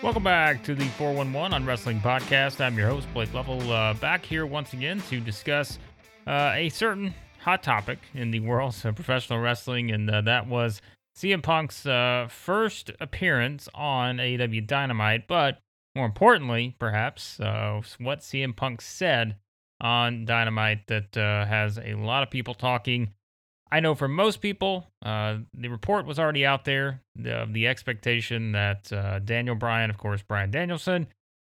Welcome back to the 411 on Wrestling Podcast. I'm your host, Blake Lovell, uh, back here once again to discuss uh, a certain hot topic in the world of professional wrestling, and uh, that was CM Punk's uh, first appearance on AEW Dynamite, but more importantly, perhaps, uh, what CM Punk said on Dynamite that uh, has a lot of people talking. I know for most people, uh, the report was already out there. The, the expectation that uh, Daniel Bryan, of course, Bryan Danielson,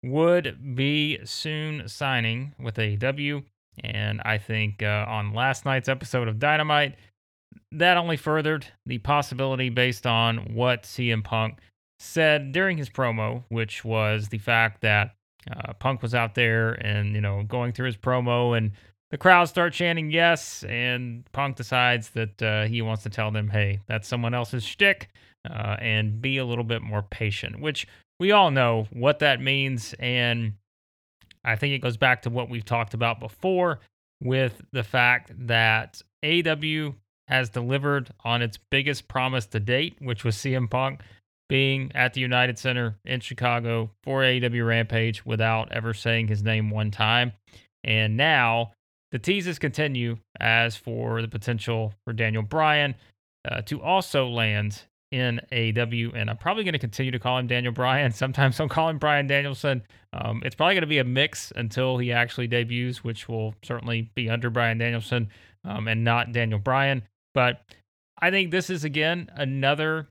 would be soon signing with AEW. And I think uh, on last night's episode of Dynamite, that only furthered the possibility based on what CM Punk said during his promo, which was the fact that uh, Punk was out there and, you know, going through his promo and the crowd start chanting yes, and Punk decides that uh, he wants to tell them, hey, that's someone else's shtick, uh, and be a little bit more patient, which we all know what that means. And I think it goes back to what we've talked about before with the fact that AEW has delivered on its biggest promise to date, which was CM Punk being at the United Center in Chicago for AEW Rampage without ever saying his name one time. And now the teases continue as for the potential for Daniel Bryan uh, to also land in AEW, and I'm probably going to continue to call him Daniel Bryan. Sometimes I'll call him Bryan Danielson. Um, it's probably going to be a mix until he actually debuts, which will certainly be under Bryan Danielson um, and not Daniel Bryan. But I think this is again another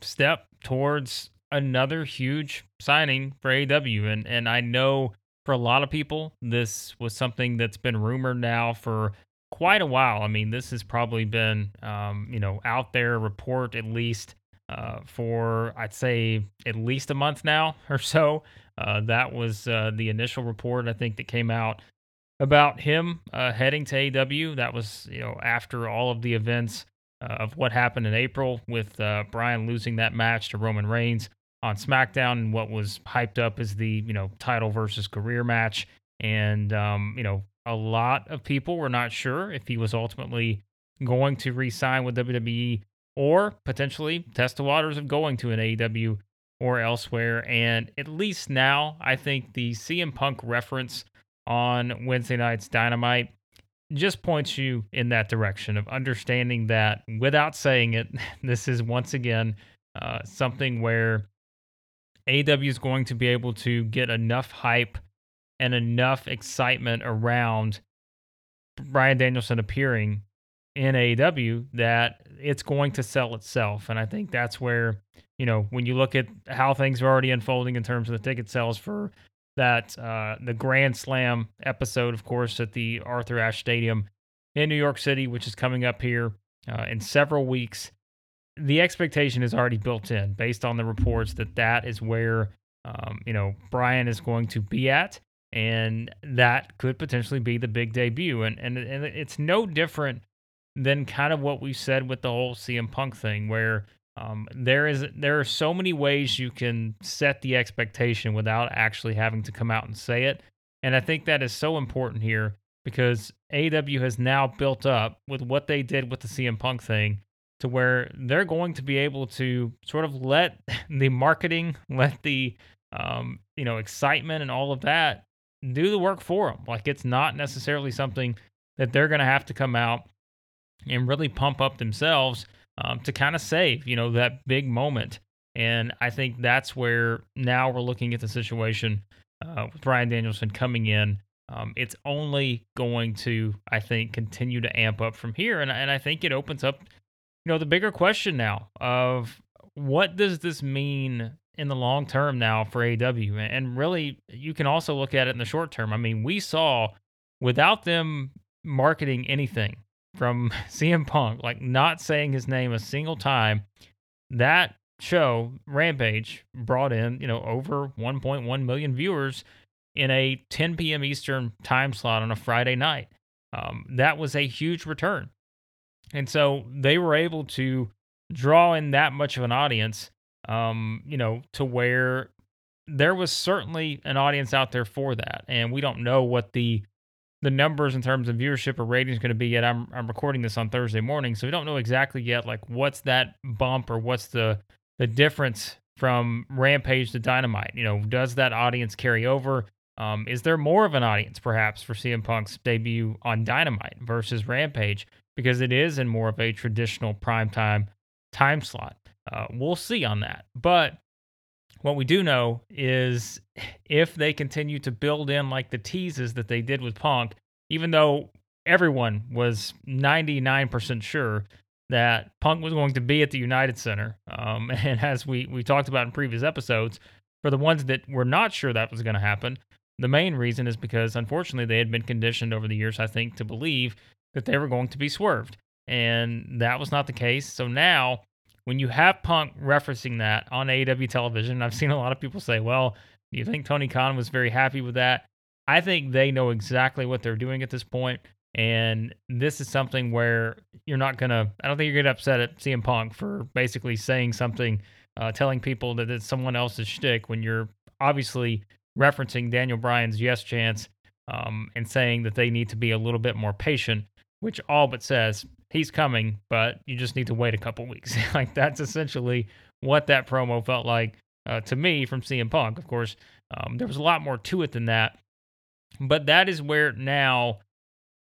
step towards another huge signing for AEW, and and I know for a lot of people, this was something that's been rumored now for quite a while. I mean, this has probably been, um, you know, out there report at least uh, for I'd say at least a month now or so. Uh, that was uh, the initial report I think that came out about him uh, heading to AEW. That was you know after all of the events uh, of what happened in April with uh, Bryan losing that match to Roman Reigns on SmackDown and what was hyped up as the you know title versus career match. And um, you know, a lot of people were not sure if he was ultimately going to re-sign with WWE or potentially test the waters of going to an AEW or elsewhere. And at least now, I think the CM Punk reference on Wednesday night's Dynamite just points you in that direction of understanding that without saying it, this is once again uh, something where AEW is going to be able to get enough hype and enough excitement around Bryan Danielson appearing in AEW that it's going to sell itself. And I think that's where, you know, when you look at how things are already unfolding in terms of the ticket sales for that, uh, the Grand Slam episode, of course, at the Arthur Ashe Stadium in New York City, which is coming up here uh, in several weeks the expectation is already built in based on the reports that that is where um, you know Bryan is going to be at, and that could potentially be the big debut. And and and it's no different than kind of what we said with the whole CM Punk thing, where um, there is there are so many ways you can set the expectation without actually having to come out and say it. And I think that is so important here because AEW has now built up with what they did with the CM Punk thing to where they're going to be able to sort of let the marketing, let the um, you know excitement and all of that do the work for them. Like it's not necessarily something that they're going to have to come out and really pump up themselves um, to kind of save you know that big moment. And I think that's where now we're looking at the situation uh, with Bryan Danielson coming in. Um, it's only going to, I think, continue to amp up from here, and and I think it opens up you know, the bigger question now of what does this mean in the long term now for AEW? And really, you can also look at it in the short term. I mean, we saw without them marketing anything from CM Punk, like not saying his name a single time, that show, Rampage, brought in, you know, over 1.1 million viewers in a 10 p.m. Eastern time slot on a Friday night. Um, that was a huge return. And so they were able to draw in that much of an audience, um, you know, to where there was certainly an audience out there for that. And we don't know what the the numbers in terms of viewership or ratings going to be yet. I'm I'm recording this on Thursday morning, so we don't know exactly yet like what's that bump or what's the the difference from Rampage to Dynamite? You know, does that audience carry over? Um, is there more of an audience perhaps for CM Punk's debut on Dynamite versus Rampage because it is in more of a traditional primetime time slot? Uh, we'll see on that. But what we do know is if they continue to build in like the teases that they did with Punk, even though everyone was 99% sure that Punk was going to be at the United Center. Um, and as we, we talked about in previous episodes, for the ones that were not sure that was going to happen, the main reason is because unfortunately they had been conditioned over the years, I think, to believe that they were going to be swerved. And that was not the case. So now, when you have Punk referencing that on AEW television, I've seen a lot of people say, well, do you think Tony Khan was very happy with that? I think they know exactly what they're doing at this point. And this is something where you're not going to, I don't think you're going to get upset at CM Punk for basically saying something, uh, telling people that it's someone else's shtick when you're obviously referencing Daniel Bryan's yes chance um, and saying that they need to be a little bit more patient, which all but says he's coming, but you just need to wait a couple weeks. like that's essentially what that promo felt like uh, to me from CM Punk. Of course, um, there was a lot more to it than that, but that is where now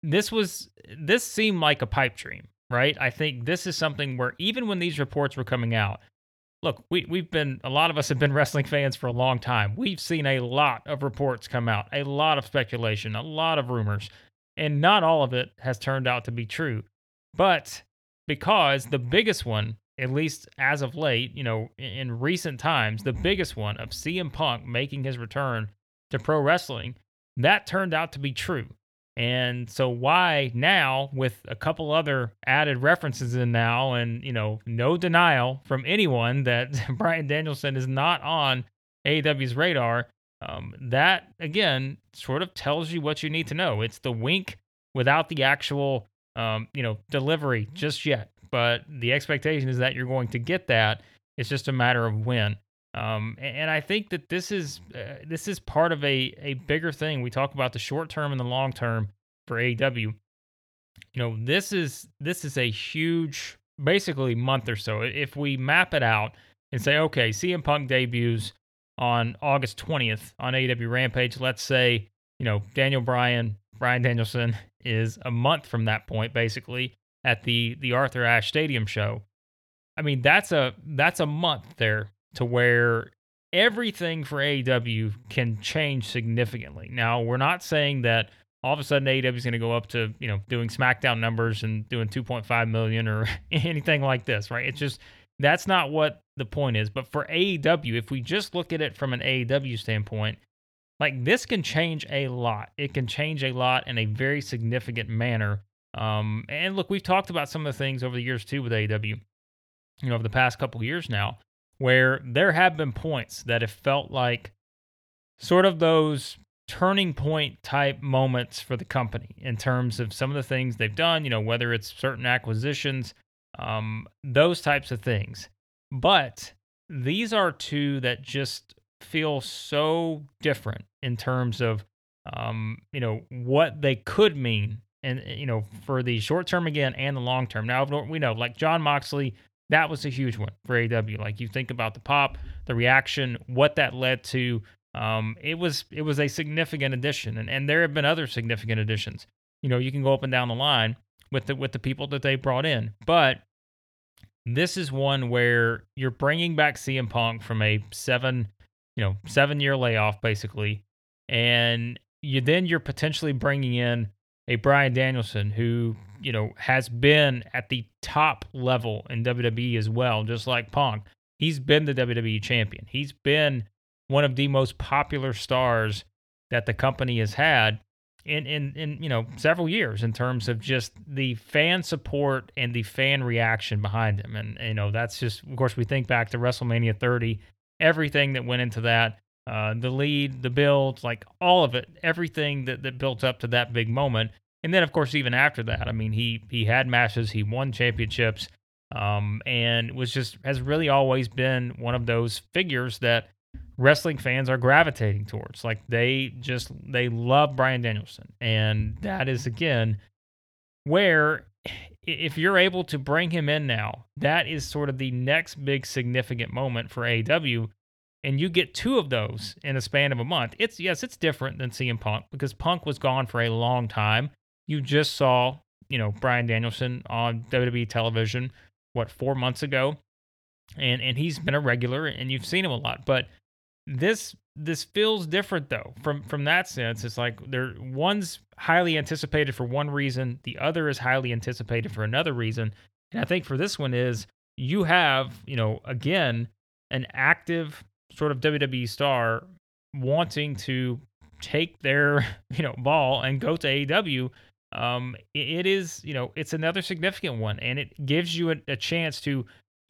this was this seemed like a pipe dream, right? I think this is something where even when these reports were coming out, look, we we've been a lot of us have been wrestling fans for a long time. We've seen a lot of reports come out, a lot of speculation, a lot of rumors, and not all of it has turned out to be true. But because the biggest one, at least as of late, you know, in recent times, the biggest one of CM Punk making his return to pro wrestling, that turned out to be true. And so why now with a couple other added references in now and you know no denial from anyone that Bryan Danielson is not on AEW's radar um, that again sort of tells you what you need to know. It's the wink without the actual um, you know delivery just yet, but the expectation is that you're going to get that. It's just a matter of when. Um, and I think that this is uh, this is part of a a bigger thing. We talk about the short term and the long term for AEW. You know, this is this is a huge, basically month or so. If we map it out and say, okay, CM Punk debuts on August 20th on AEW Rampage. Let's say, you know, Daniel Bryan, Bryan Danielson is a month from that point, basically at the the Arthur Ashe Stadium show. I mean, that's a that's a month there to where everything for AEW can change significantly. Now, we're not saying that all of a sudden AEW is going to go up to, you know, doing SmackDown numbers and doing 2.5 million or anything like this, right? It's just that's not what the point is. But for AEW, if we just look at it from an AEW standpoint, like this can change a lot. It can change a lot in a very significant manner. Um, and look, we've talked about some of the things over the years too with AEW, you know, over the past couple years now where there have been points that have felt like sort of those turning point type moments for the company in terms of some of the things they've done, you know, whether it's certain acquisitions, um, those types of things. But these are two that just feel so different in terms of, um, you know, what they could mean and, you know, for the short term again and the long term. Now, we know like Jon Moxley that was a huge one for AEW. Like you think about the pop, the reaction, what that led to. Um, it was it was a significant addition, and, and there have been other significant additions. You know, you can go up and down the line with the with the people that they brought in, but this is one where you're bringing back CM Punk from a seven, you know, seven year layoff basically, and you then you're potentially bringing in a Bryan Danielson who you know, has been at the top level in WWE as well, just like Punk. He's been the WWE champion. He's been one of the most popular stars that the company has had in in in you know several years in terms of just the fan support and the fan reaction behind him. And you know that's just of course we think back to WrestleMania 30, everything that went into that, uh, the lead, the build, like all of it, everything that that built up to that big moment. And then, of course, even after that, I mean, he he had matches, he won championships, um, and was just has really always been one of those figures that wrestling fans are gravitating towards. Like they just they love Bryan Danielson, and that is again where if you're able to bring him in now, that is sort of the next big significant moment for AEW. And you get two of those in a span of a month. It's yes, it's different than CM Punk because Punk was gone for a long time. You just saw, you know, Bryan Danielson on WWE television, what, four months ago. And and he's been a regular and you've seen him a lot. But this this feels different though from from that sense. It's like there one's highly anticipated for one reason the other is highly anticipated for another reason. And i think for this one is you have you know again an active sort of wwe star wanting to take their you know ball and go to aew um it is you know it's another significant one and it gives you a, a chance to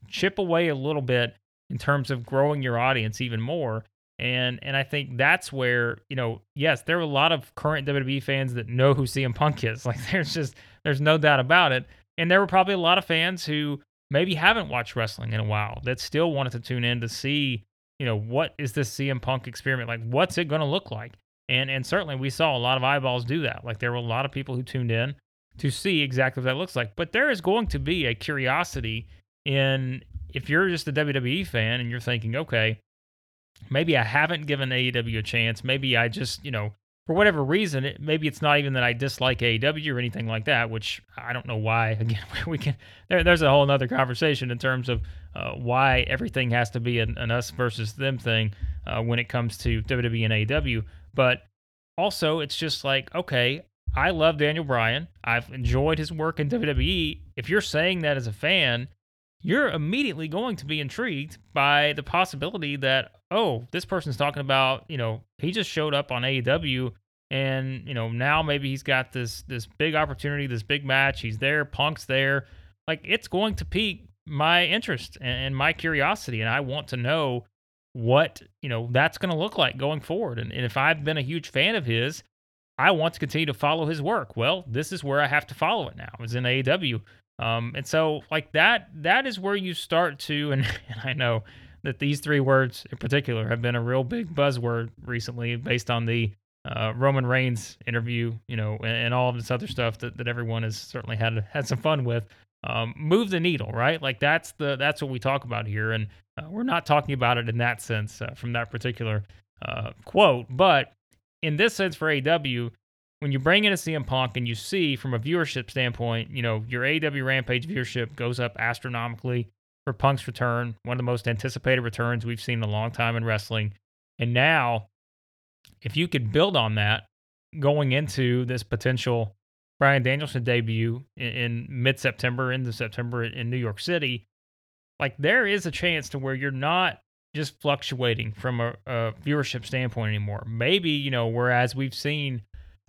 chip away a little bit in terms of growing your audience even more and and I think that's where, you know, yes, there are a lot of current WWE fans that know who CM Punk is. Like there's just there's no doubt about it. And there were probably a lot of fans who maybe haven't watched wrestling in a while that still wanted to tune in to see, you know, what is this CM Punk experiment like? What's it going to look like? And and certainly we saw a lot of eyeballs do that. Like there were a lot of people who tuned in to see exactly what that looks like. But there is going to be a curiosity in if you're just a WWE fan and you're thinking, okay, maybe I haven't given AEW a chance. Maybe I just, you know, for whatever reason, it, maybe it's not even that I dislike AEW or anything like that, which I don't know why. Again, we can there, there's a whole other conversation in terms of uh, why everything has to be an, an us versus them thing uh, when it comes to WWE and AEW. But also, it's just like, okay, I love Daniel Bryan. I've enjoyed his work in WWE. If you're saying that as a fan, you're immediately going to be intrigued by the possibility that oh, this person's talking about, you know, he just showed up on AEW and, you know, now maybe he's got this this big opportunity, this big match. He's there, Punk's there. Like it's going to pique my interest and, my curiosity and I want to know what, you know, that's going to look like going forward. And, and if I've been a huge fan of his, I want to continue to follow his work. Well, this is where I have to follow it now. It's in AEW. Um, and so like that, that is where you start to, and, and I know that these three words in particular have been a real big buzzword recently based on the uh, Roman Reigns interview, you know, and, and, all of this other stuff that, that everyone has certainly had had some fun with. Um, move the needle, right? Like that's the that's what we talk about here, and uh, we're not talking about it in that sense uh, from that particular uh, quote, but in this sense for AEW, when you bring in a CM Punk and you see from a viewership standpoint, you know, your AEW Rampage viewership goes up astronomically for Punk's return, one of the most anticipated returns we've seen in a long time in wrestling. And now, if you could build on that going into this potential Bryan Danielson debut in, in mid September, into September in New York City, like there is a chance to where you're not just fluctuating from a, a viewership standpoint anymore. Maybe, you know, whereas we've seen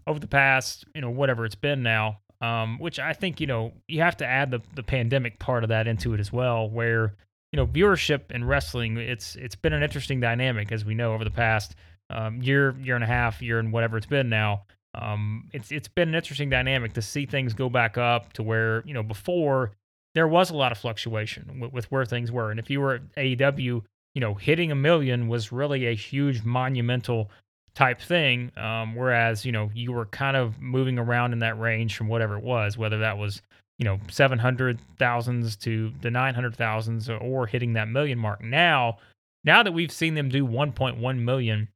over the past, you know, whatever it's been now, um, which I think you know you have to add the the pandemic part of that into it as well, where you know viewership in wrestling it's it's been an interesting dynamic as we know over the past um, year year and a half year and whatever it's been now. Um, it's it's been an interesting dynamic to see things go back up to where you know before there was a lot of fluctuation with, with where things were, and if you were at AEW, you know hitting a million was really a huge monumental type thing. Um, whereas, you know, you were kind of moving around in that range from whatever it was, whether that was, you know, 700,000s to the 900,000s or hitting that million mark. Now, now that we've seen them do 1.1 million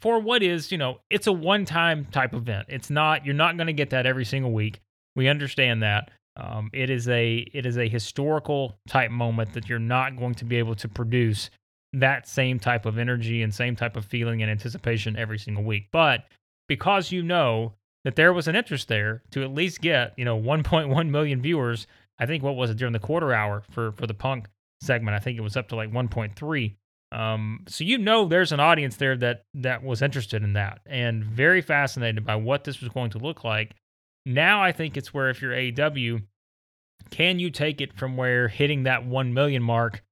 for what is, you know, it's a one time type event. It's not, you're not going to get that every single week. We understand that. Um, it is a it is a historical type moment that you're not going to be able to produce that same type of energy and same type of feeling and anticipation every single week. But because you know that there was an interest there to at least get, you know, 1.1 million viewers, I think what was it during the quarter hour for for the punk segment? I think it was up to like 1.3. Um, so you know there's an audience there that that was interested in that and very fascinated by what this was going to look like. Now I think it's where if you're AEW, can you take it from where hitting that 1 million mark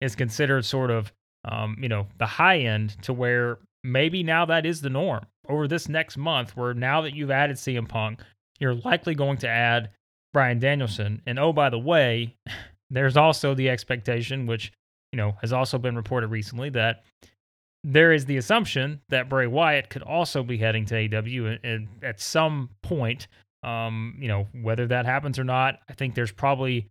is considered sort of um, you know, the high end to where maybe now that is the norm over this next month, where now that you've added CM Punk, you're likely going to add Bryan Danielson. And oh, by the way, there's also the expectation, which, you know, has also been reported recently, that there is the assumption that Bray Wyatt could also be heading to AEW at, at some point Um, you know, whether that happens or not, I think there's probably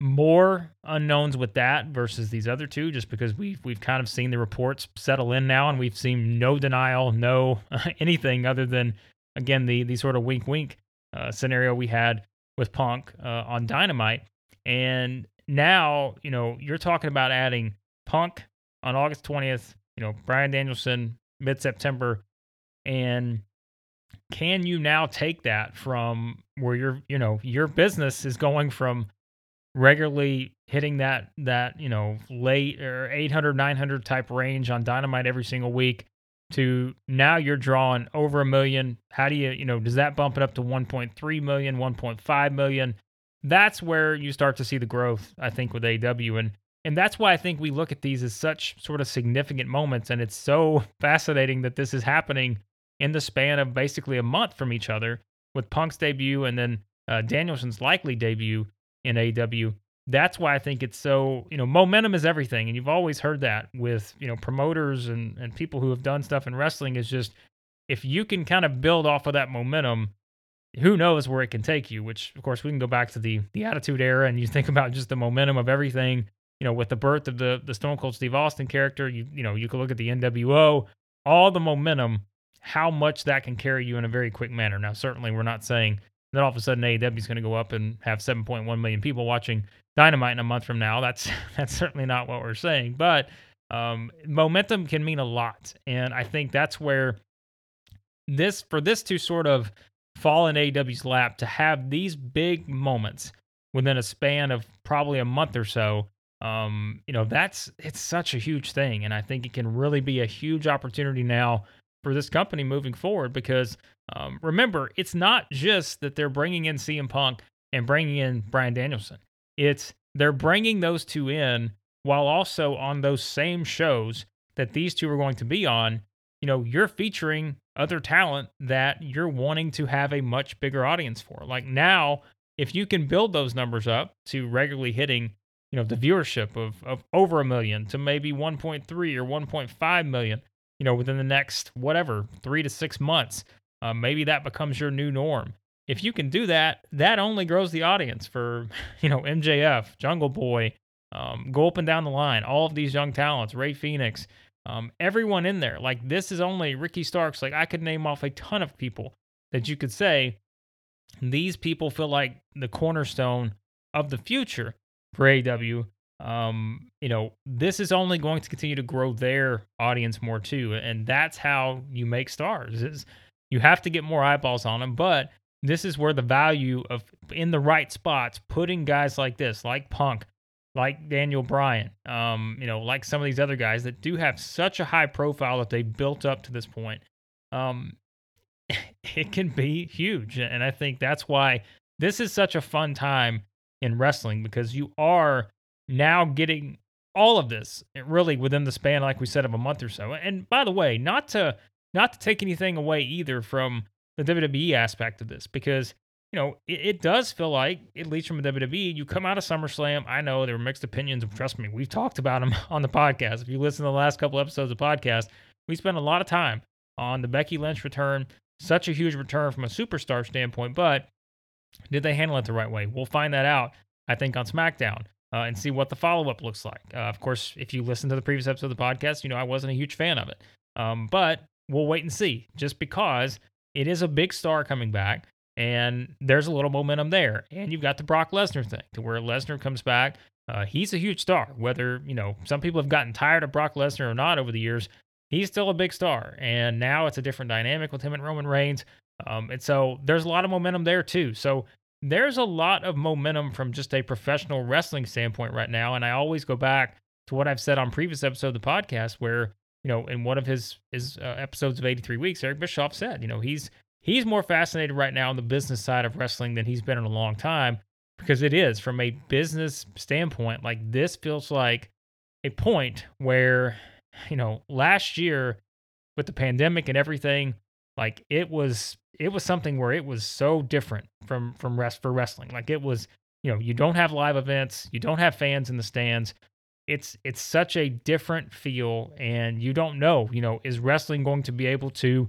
more unknowns with that versus these other two, just because we've we've kind of seen the reports settle in now, and we've seen no denial, no anything other than again the the sort of wink wink uh, scenario we had with Punk uh, on Dynamite, and now you know you're talking about adding Punk on August 20th, you know Bryan Danielson mid September, and can you now take that from where your you know your business is going from regularly hitting that that you know late or 800 900 type range on dynamite every single week to now you're drawing over a million. How do you you know does that bump it up to 1.3 million 1.5 million? That's where you start to see the growth i think with aew and and that's why i think we look at these as such sort of significant moments and it's so fascinating that this is happening in the span of basically a month from each other with punk's debut and then uh, danielson's likely debut in AEW. That's why I think it's so, you know, momentum is everything. And you've always heard that with, you know, promoters and, and people who have done stuff in wrestling is just if you can kind of build off of that momentum, who knows where it can take you, which of course we can go back to the the attitude era and you think about just the momentum of everything, you know, with the birth of the the Stone Cold Steve Austin character, you you know, you could look at the NWO, all the momentum, how much that can carry you in a very quick manner. Now, certainly we're not saying then all of a sudden AEW is going to go up and have 7.1 million people watching Dynamite in a month from now. That's that's certainly not what we're saying, but um, momentum can mean a lot, and I think that's where this for this to sort of fall in AEW's lap to have these big moments within a span of probably a month or so. Um, you know, that's it's such a huge thing, and I think it can really be a huge opportunity now for this company moving forward because um, remember, it's not just that they're bringing in CM Punk and bringing in Bryan Danielson. It's they're bringing those two in while also on those same shows that these two are going to be on. You know, you're featuring other talent that you're wanting to have a much bigger audience for. Like now, if you can build those numbers up to regularly hitting, you know, the viewership of, of over a million to maybe 1.3 or 1.5 million, you know, within the next whatever, three to six months, uh, maybe that becomes your new norm. If you can do that, that only grows the audience for, you know, MJF, Jungle Boy, um, go up and down the line, all of these young talents, Rey Fenix, um, everyone in there. Like this is only Ricky Starks. Like I could name off a ton of people that you could say these people feel like the cornerstone of the future for AEW. Um, you know, this is only going to continue to grow their audience more too, and that's how you make stars. You have to get more eyeballs on them, but this is where the value of in the right spots, putting guys like this, like Punk, like Daniel Bryan, um, you know, like some of these other guys that do have such a high profile that they built up to this point, um, it can be huge. And I think that's why this is such a fun time in wrestling because you are now getting all of this really within the span, like we said, of a month or so. And by the way, not to not to take anything away either from the WWE aspect of this, because you know it, it, does feel like, at least from the WWE, you come out of SummerSlam. I know there were mixed opinions. Trust me, we've talked about them on the podcast. If you listen to the last couple episodes of the podcast, we spent a lot of time on the Becky Lynch return. Such a huge return from a superstar standpoint, but did they handle it the right way? We'll find that out, I think, on SmackDown. Uh, and see what the follow up looks like. Uh, of course, if you listen to the previous episode of the podcast, you know I wasn't a huge fan of it. Um, but we'll wait and see just because it is a big star coming back and there's a little momentum there. And you've got the Brock Lesnar thing to where Lesnar comes back. Uh, he's a huge star. Whether, you know, some people have gotten tired of Brock Lesnar or not over the years, he's still a big star. And now it's a different dynamic with him and Roman Reigns. Um, and so there's a lot of momentum there too. So there's a lot of momentum from just a professional wrestling standpoint right now. And I always go back to what I've said on previous episodes of the podcast where you know, in one of his his uh, episodes of 83 Weeks, Eric Bischoff said, you know, he's he's more fascinated right now on the business side of wrestling than he's been in a long time because it is from a business standpoint. Like this feels like a point where, you know, last year with the pandemic and everything, like it was it was something where it was so different from from rest for wrestling. Like it was, you know, you don't have live events, you don't have fans in the stands it's it's such a different feel and you don't know you know is wrestling going to be able to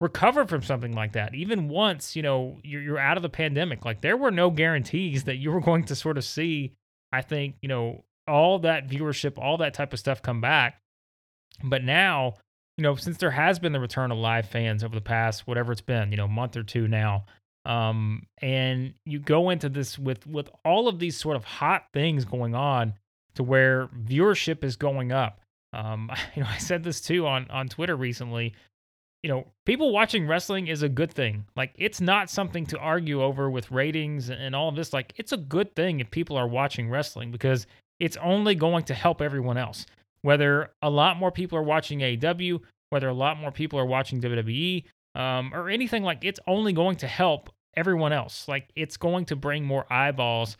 recover from something like that. Even once, you know, you're, you're out of the pandemic, like there were no guarantees that you were going to sort of see, I think, you know, all that viewership, all that type of stuff come back. But now, you know, since there has been the return of live fans over the past whatever it's been, you know, month or two now, um, and you go into this with with all of these sort of hot things going on to where viewership is going up. Um, you know, I said this too on on Twitter recently. You know, people watching wrestling is a good thing. Like, it's not something to argue over with ratings and all of this. Like, it's a good thing if people are watching wrestling because it's only going to help everyone else. Whether a lot more people are watching AEW, whether a lot more people are watching WWE, um, or anything like, it's only going to help everyone else. Like, it's going to bring more eyeballs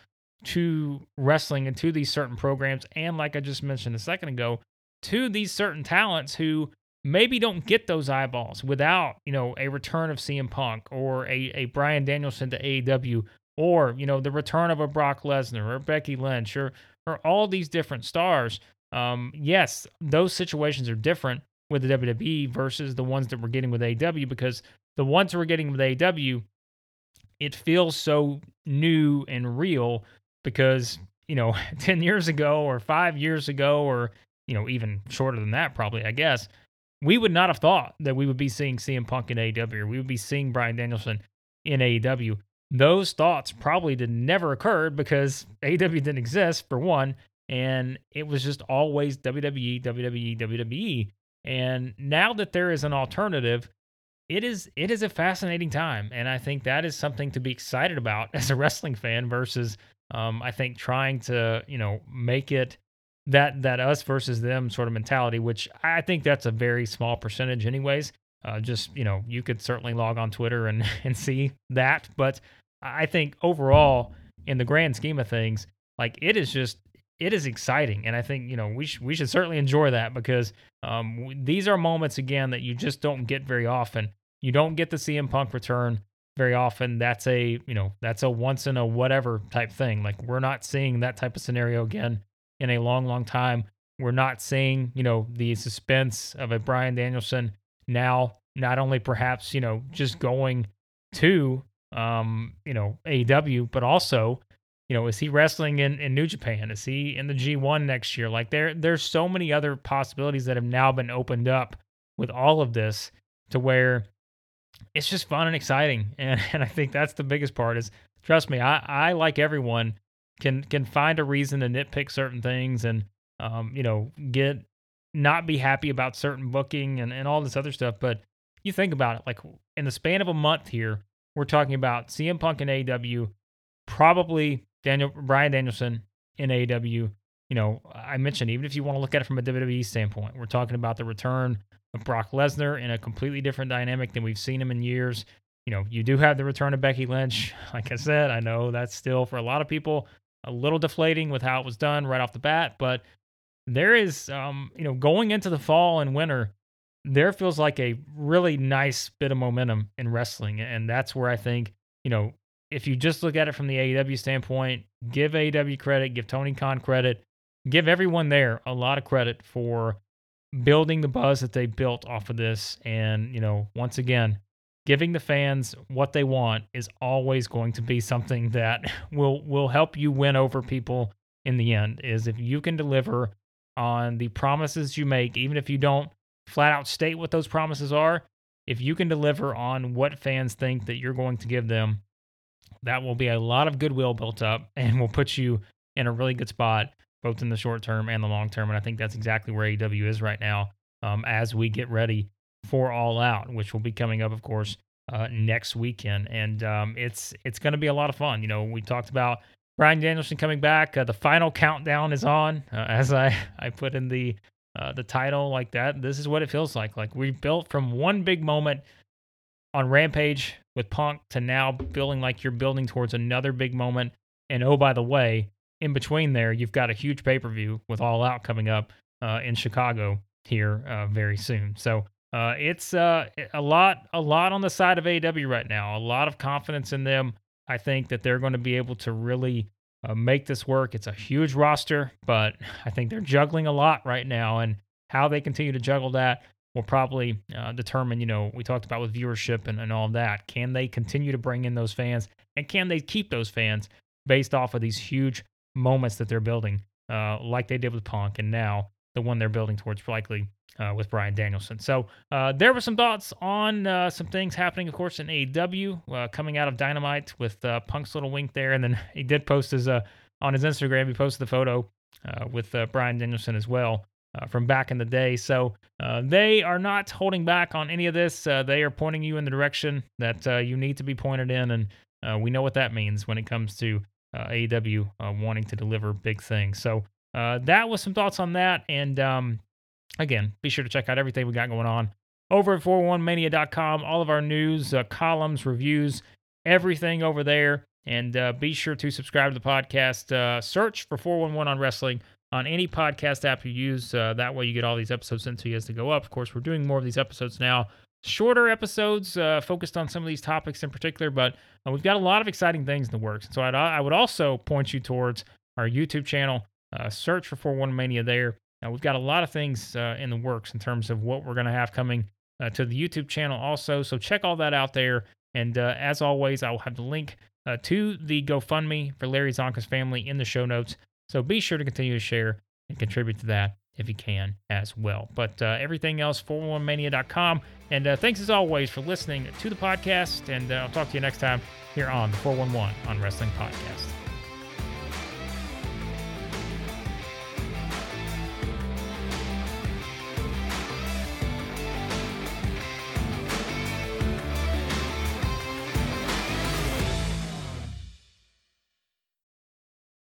to wrestling and to these certain programs. And like I just mentioned a second ago, to these certain talents who maybe don't get those eyeballs without, you know, a return of CM Punk or a, a Bryan Danielson to AEW or, you know, the return of a Brock Lesnar or Becky Lynch or, or all these different stars. Um, yes, those situations are different with the WWE versus the ones that we're getting with AEW because the ones we're getting with AEW, it feels so new and real because, you know, 10 years ago or five years ago or, you know, even shorter than that, probably, I guess, we would not have thought that we would be seeing CM Punk in AEW we would be seeing Bryan Danielson in AEW. Those thoughts probably did never occurred because AEW didn't exist for one, and it was just always WWE, WWE, WWE. And now that there is an alternative, it is it is a fascinating time, and I think that is something to be excited about as a wrestling fan versus um, I think trying to you know make it that that us versus them sort of mentality, which I think that's a very small percentage, anyways. Uh, just you know, you could certainly log on Twitter and and see that, but I think overall, in the grand scheme of things, like it is just it is exciting, and I think you know we sh- we should certainly enjoy that because um, these are moments again that you just don't get very often. You don't get the CM Punk return very often that's a you know that's a once in a whatever type thing. Like we're not seeing that type of scenario again in a long long time. We're not seeing you know the suspense of a bryan danielson now not only perhaps you know just going to um you know aew but also you know is he wrestling in, in new japan? Is he in the g1 next year? Like there there's so many other possibilities that have now been opened up with all of this to where it's just fun and exciting. And and I think that's the biggest part is trust me, I, I like everyone can can find a reason to nitpick certain things and um, you know, get not be happy about certain booking and, and all this other stuff. But you think about it, like in the span of a month here, we're talking about CM Punk and AEW, probably Daniel Bryan Danielson in AEW. You know, I mentioned even if you want to look at it from a WWE standpoint, we're talking about the return Brock Lesnar in a completely different dynamic than we've seen him in years. You know, you do have the return of Becky Lynch. Like I said, I know that's still for a lot of people a little deflating with how it was done right off the bat, but there is, um, you know, going into the fall and winter, there feels like a really nice bit of momentum in wrestling. And that's where I think, you know, if you just look at it from the AEW standpoint, give AEW credit, give Tony Khan credit, give everyone there a lot of credit for building the buzz that they built off of this. And, you know, once again, giving the fans what they want is always going to be something that will will help you win over people in the end is if you can deliver on the promises you make even if you don't flat out state what those promises are if you can deliver on what fans think that you're going to give them that will be a lot of goodwill built up and will put you in a really good spot both in the short term and the long term. And I think that's exactly where AEW is right now um, as we get ready for All Out, which will be coming up, of course, uh, next weekend. And um, it's it's going to be a lot of fun. You know, we talked about Bryan Danielson coming back. Uh, the final countdown is on, uh, as I I put in the uh, the title like that. This is what it feels like. Like we built from one big moment on Rampage with Punk to now feeling like you're building towards another big moment. And oh, by the way, in between there, you've got a huge pay per view with All Out coming up uh, in Chicago here uh, very soon. So uh, it's uh, a lot, a lot on the side of AEW right now. A lot of confidence in them. I think that they're going to be able to really uh, make this work. It's a huge roster, but I think they're juggling a lot right now, and how they continue to juggle that will probably uh, determine, you know, we talked about with viewership and, and all that. Can they continue to bring in those fans and can they keep those fans based off of these huge moments that they're building, uh, like they did with Punk and now the one they're building towards likely uh, with Bryan Danielson. So uh, there were some thoughts on uh, some things happening, of course, in AEW uh, coming out of Dynamite with uh, Punk's little wink there, and then he did post his uh, on his Instagram. He posted the photo with Bryan Danielson as well from back in the day. So they are not holding back on any of this. they are pointing you in the direction that you need to be pointed in, and we know what that means when it comes to AEW wanting to deliver big things. So. that was some thoughts on that, and um, Again, be sure to check out everything we got going on over at 411mania.com. All of our news, uh, columns, reviews, everything over there. And uh, be sure to subscribe to the podcast. Uh, search for 411 on wrestling on any podcast app you use. Uh, that way you get all these episodes sent to you as they go up. Of course, we're doing more of these episodes now. Shorter episodes uh, focused on some of these topics in particular, but uh, we've got a lot of exciting things in the works. So I'd, I would also point you towards our YouTube channel. search for 411 Mania there. Now, we've got a lot of things uh, in the works in terms of what we're going to have coming uh, to the YouTube channel also. So check all that out there. And uh, as always, I will have the link uh, to the GoFundMe for Larry Csonka's family in the show notes. So be sure to continue to share and contribute to that if you can as well. But uh, everything else, 411mania.com. And uh, thanks as always for listening to the podcast. And I'll talk to you next time here on the 411 on Wrestling Podcast.